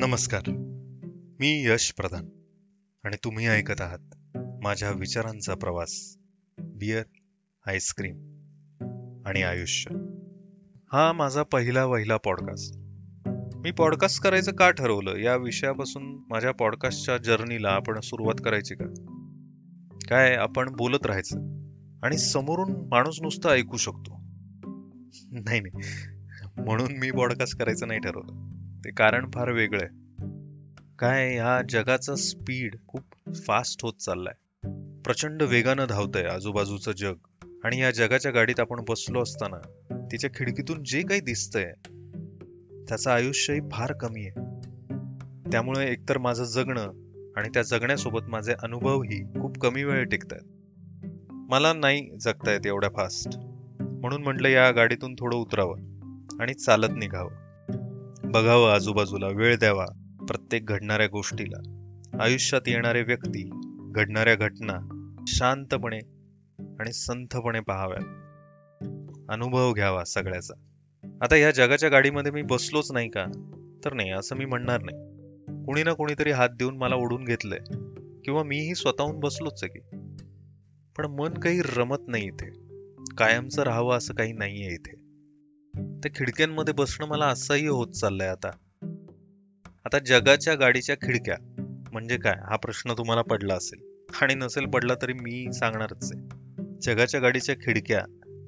नमस्कार. मी यश प्रधान आणि तुम्ही ऐकत आहात माझ्या विचारांचा प्रवास बियर आईस्क्रीम आणि आयुष्य. हा माझा पहिला वहिला पॉडकास्ट. मी पॉडकास्ट करायचं का ठरवलं? या विषयापासून माझ्या पॉडकास्टच्या जर्नीला आपण सुरुवात करायची का? काय आपण बोलत राहायचं? आणि समोरून माणूस नुसतं ऐकू शकतो. नाही नाही. म्हणून मी पॉडकास्ट करायचं नाही ठरवलं. ते कारण फार वेगळं आहे. काय ह्या जगाचा स्पीड खूप फास्ट होत चाललाय. प्रचंड वेगानं धावतंय आजूबाजूचं जग. आणि या जगाच्या गाडीत आपण बसलो असताना तिच्या खिडकीतून जे काही दिसतंय त्याचं आयुष्यही फार कमी आहे. त्यामुळे एकतर माझं जगणं आणि त्या जगण्यासोबत माझे अनुभवही खूप कमी वेळ टिकतायत. मला नाही जगता येत एवढ्या फास्ट. म्हणून म्हटलं या गाडीतून थोडं उतरावं आणि चालत निघावं. बघावं आजूबाजूला वेळ द्यावा प्रत्येक घडणाऱ्या गोष्टीला. आयुष्यात येणारे व्यक्ती घडणाऱ्या घटना शांतपणे आणि संथपणे पाहाव्यात. अनुभव घ्यावा सगळ्याचा. आता या जगाच्या गाडीमध्ये मी बसलोच नाही का? तर नाही असं मी म्हणणार नाही. कुणी ना कुणीतरी हात देऊन मला ओढून घेतलंय. किंवा मीही स्वतःहून बसलोच आहे की. पण मन काही रमत नाही इथे. कायमचं राहावं असं काही नाहीये इथे. त्या खिडक्यांमध्ये बसणं मला असंही होत चाललंय आता. आता जगाच्या गाडीच्या खिडक्या म्हणजे काय? हा प्रश्न तुम्हाला पडला असेल. आणि नसेल पडला तरी मी सांगणारच आहे. जगाच्या गाडीच्या खिडक्या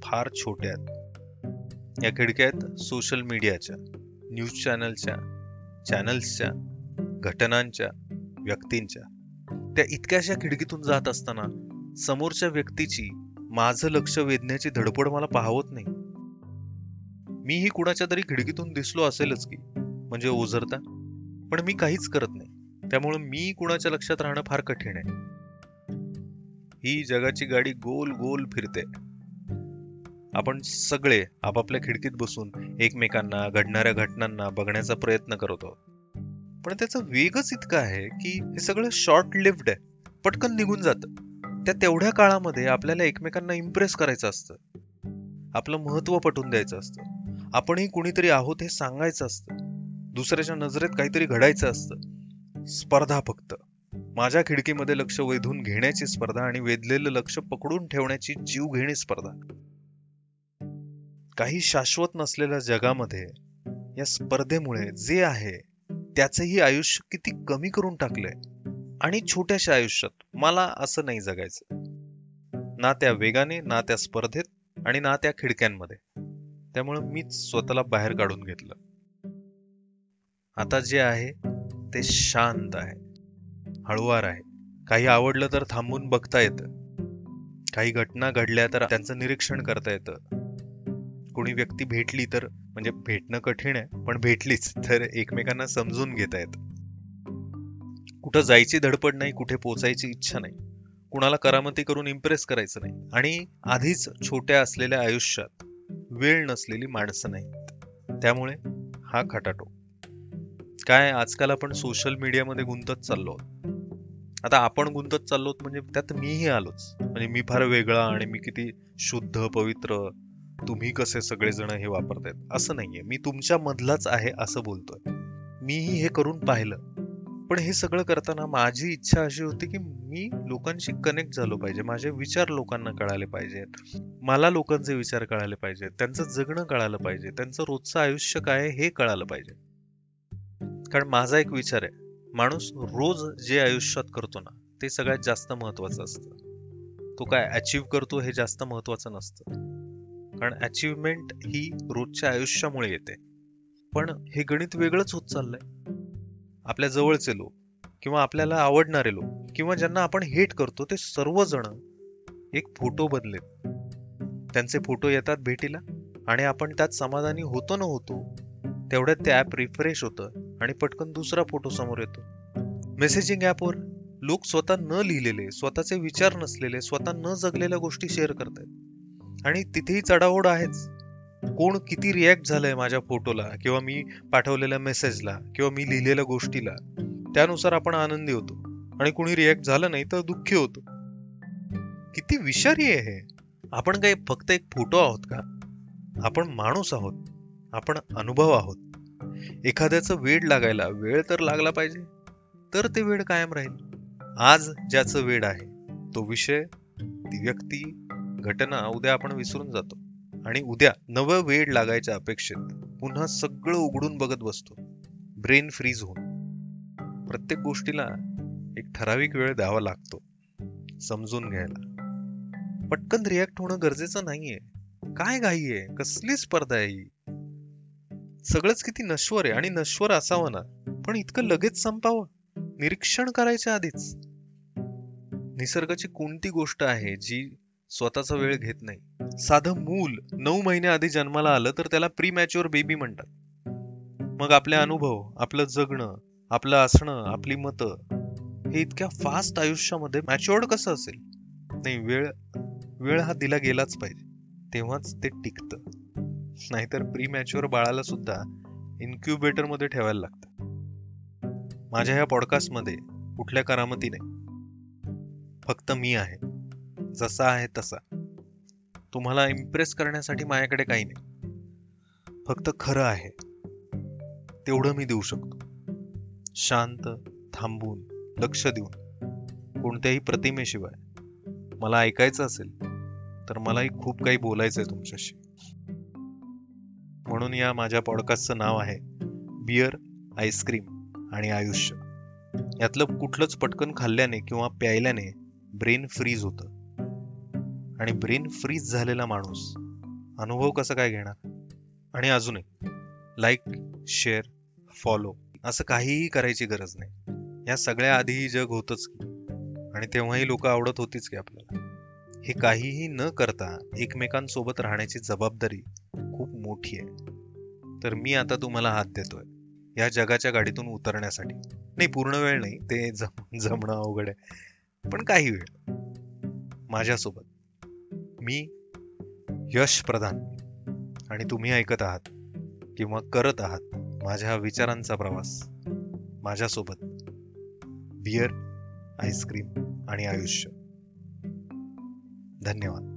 फार छोट्या आहेत. या खिडक्या आहेत सोशल मीडियाच्या न्यूज चॅनलच्या चॅनल्सच्या घटनांच्या व्यक्तींच्या. त्या इतक्याशा खिडकीतून जात असताना समोरच्या व्यक्तीची माझं लक्ष वेधण्याची धडपड मला पाहवत नाही. मीही कुणाच्या तरी खिडकीतून दिसलो असेलच की म्हणजे ओझरता. पण मी काहीच करत नाही. त्यामुळे मी कुणाच्या लक्षात राहणं फार कठीण आहे. ही जगाची गाडी गोल गोल फिरते. आपण सगळे आपापल्या खिडकीत बसून एकमेकांना घडणाऱ्या घटनांना बघण्याचा प्रयत्न करतो पण त्याचा वेगच इतका आहे की हे सगळं शॉर्ट लिव्ड आहे. पटकन निघून जात. त्या तेवढ्या काळामध्ये आपल्याला एकमेकांना इम्प्रेस करायचं असतं. आपलं महत्त्व पटवून द्यायचं असतं. आपणही कुणीतरी आहोत हे सांगायचं असतं. दुसऱ्याच्या नजरेत काहीतरी घडायचं असतं. स्पर्धा फक्त. माझ्या खिडकीमध्ये लक्ष वेधून घेण्याची स्पर्धा आणि वेधलेलं लक्ष पकडून ठेवण्याची जीवघेणी स्पर्धा. काही शाश्वत नसलेल्या जगामध्ये या स्पर्धेमुळे जे आहे त्याचंही आयुष्य किती कमी करून टाकलंय. आणि छोट्याशा आयुष्यात मला असं नाही जगायचं. ना त्या वेगाने ना त्या स्पर्धेत आणि ना त्या खिडक्यांमध्ये. त्यामुळे मीच स्वतःला बाहेर काढून घेतलं. आता जे आहे ते शांत आहे. हळुवार आहे. काही आवडलं तर थांबून बघता येतं. काही घटना घडल्या तर त्यांचं निरीक्षण करता येतं. कोणी व्यक्ती भेटली तर म्हणजे भेटणं कठीण आहे पण भेटलीच तर एकमेकांना समजून घेता येत. कुठं जायची धडपड नाही कुठे पोचायची इच्छा नाही. कुणाला करामती करून इम्प्रेस करायचं नाही. आणि आधीच छोट्या असलेल्या आयुष्यात वेळ नसलेली माणसं नाहीत. त्यामुळे हा खटाटो. काय आजकाल आपण सोशल मीडियामध्ये गुंतत चाललो आता आपण गुंतत चाललो म्हणजे त्यात मीही आलोच. म्हणजे मी फार वेगळा आणि मी किती शुद्ध पवित्र तुम्ही कसे सगळेजण हे वापरतायत? असं नाहीये. मी तुमच्या मधलाच आहे असं बोलतोय. मीही हे करून पाहिलं. पण हे सगळं करताना माझी इच्छा अशी होती की मी लोकांशी कनेक्ट झालो पाहिजे. माझे विचार लोकांना कळाले पाहिजेत. मला लोकांचे विचार कळाले पाहिजेत त्यांचं जगणं कळालं पाहिजे त्यांचं रोजचं आयुष्य काय हे कळालं पाहिजे. कारण माझा एक विचार आहे माणूस रोज जे आयुष्यात करतो ना ते सगळ्यात जास्त महत्वाचं असतं. तो काय अचीव करतो हे जास्त महत्वाचं नसतं. कारण अचिव्हमेंट ही रोजच्या आयुष्यामुळे येते. पण हे गणित वेगळंच होत चाललंय. आपल्या जवळचे लोक किंवा आपल्याला आवडणारे लोक किंवा ज्यांना आपण हेट करतो ते सर्वजण एक फोटो बदलेत. त्यांचे फोटो येतात भेटीला आणि आपण त्यात समाधानी होतो न होतो तेवढ्यात ते ऍप रिफ्रेश होतं आणि पटकन दुसरा फोटो समोर येतो. मेसेजिंग ऍपवर लोक स्वतः न लिहिलेले स्वतःचे विचार नसलेले स्वतः न जगलेल्या गोष्टी शेअर करतायत. आणि तिथेही चढाओढ आहेच. कोण किती रिॲक्ट झालंय माझ्या फोटोला किंवा मी पाठवलेल्या मेसेजला किंवा मी लिहिलेल्या गोष्टीला त्यानुसार आपण आनंदी होतो. आणि कुणी रिॲक्ट झालं नाही तर दुःखी होतो. किती विषारी आहे हे. आपण काही फक्त एक फोटो आहोत का? आपण माणूस आहोत. आपण अनुभव आहोत. एखाद्याचं वेड लागायला वेळ तर लागला पाहिजे. तर ते वेड कायम राहील. आज ज्याचं वेड आहे तो विषय ती व्यक्ती घटना उद्या आपण विसरून जातो. आणि उद्या नवं वेड लागायच्या अपेक्षेत पुन्हा सगळं उघडून बघत बसतो. ब्रेन फ्रीज होऊन. प्रत्येक गोष्टीला एक ठराविक वेळ द्यावा लागतो. समजून घ्यायला. पटकन रिॲक्ट होणं गरजेचं नाहीये. काय घाई आहे कसली स्पर्धा आहे ही? सगळंच किती नश्वर आहे आणि नश्वर असावं ना. पण इतकं लगेच संपावं? निरीक्षण करायच्या आधीच. निसर्गाची कोणती गोष्ट आहे जी स्वतःचा वेळ घेत नाही? साधं मूल नऊ महिन्याआधी आधी जन्माला आलं तर त्याला प्री मॅच्युअर बेबी म्हणतात. मग आपले अनुभव आपलं जगणं आपलं असणं आपली मतं हे इतक्या फास्ट आयुष्यामध्ये मॅच्युअर्ड कसं असेल? नाही वेळ वेळ हा दिला गेलाच पाहिजे. तेव्हाच ते टिकतं. नाहीतर प्री मॅच्युअर बाळाला सुद्धा इन्क्युबेटरमध्ये ठेवायला लागतं. माझ्या ह्या पॉडकास्टमध्ये कुठल्या करामती नाही फक्त मी आहे. जसा आहे तसा. तुम्हाला इम्प्रेस करण्यासाठी माझ्याकडे काही नाही. फक्त खरं आहे. तेवढं मी देऊ शकतो. शांत थांबून लक्ष देऊन कोणत्याही प्रतिमेशिवाय. मला ऐकायचं असेल तर मलाही खूप काही बोलायचं आहे तुमच्याशी. म्हणून या माझ्या पॉडकास्टचं नाव आहे बियर आईस्क्रीम आणि आयुष्य. यातलं कुठलंच पटकन खाल्ल्याने किंवा प्यायल्याने ब्रेन फ्रीज होतं. आणि ब्रेन फ्रीज झालेला माणूस अनुभव कसा काय घेणार? आणि अजून एक लाईक शेअर फॉलो असं काहीही करायची गरज नाही. या सगळ्या आधीही जग होतच की. आणि तेव्हाही लोक आवडत होतीच की आपल्याला. हे काहीही न करता एकमेकांसोबत राहण्याची जबाबदारी खूप मोठी आहे. तर मी आता तुम्हाला हात देतोय. या जगाच्या गाडीतून उतरण्यासाठी. नाही पूर्ण वेळ नाही. ते जमणं अवघड आहे. पण काही वेळ. माझ्यासोबत. मी यश प्रधान. आणि तुम्ही ऐकत आहात किंवा करत आहात माझ्या विचारांचा प्रवास. माझ्यासोबत बियर आईस्क्रीम आणि आयुष्य. धन्यवाद.